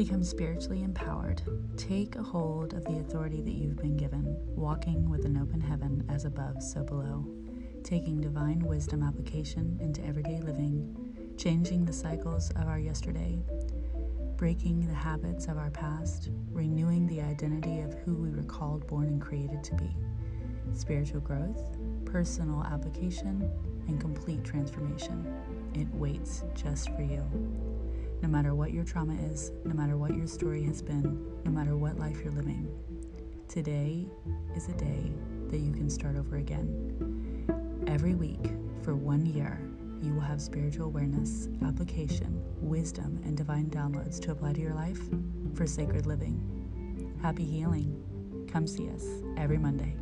Become spiritually empowered. Take a hold of the authority that you've been given, walking with an open heaven as above, so below. Taking divine wisdom application into everyday living, changing the cycles of our yesterday, breaking the habits of our past, renewing the identity of who we were called, born, and created to be. Spiritual growth, personal application, and complete transformation. It waits just for you. No matter what your trauma is, no matter what your story has been, no matter what life you're living, today is a day that you can start over again. Every week for one year, you will have spiritual awareness, application, wisdom, and divine downloads to apply to your life for sacred living. Happy healing. Come see us every Monday.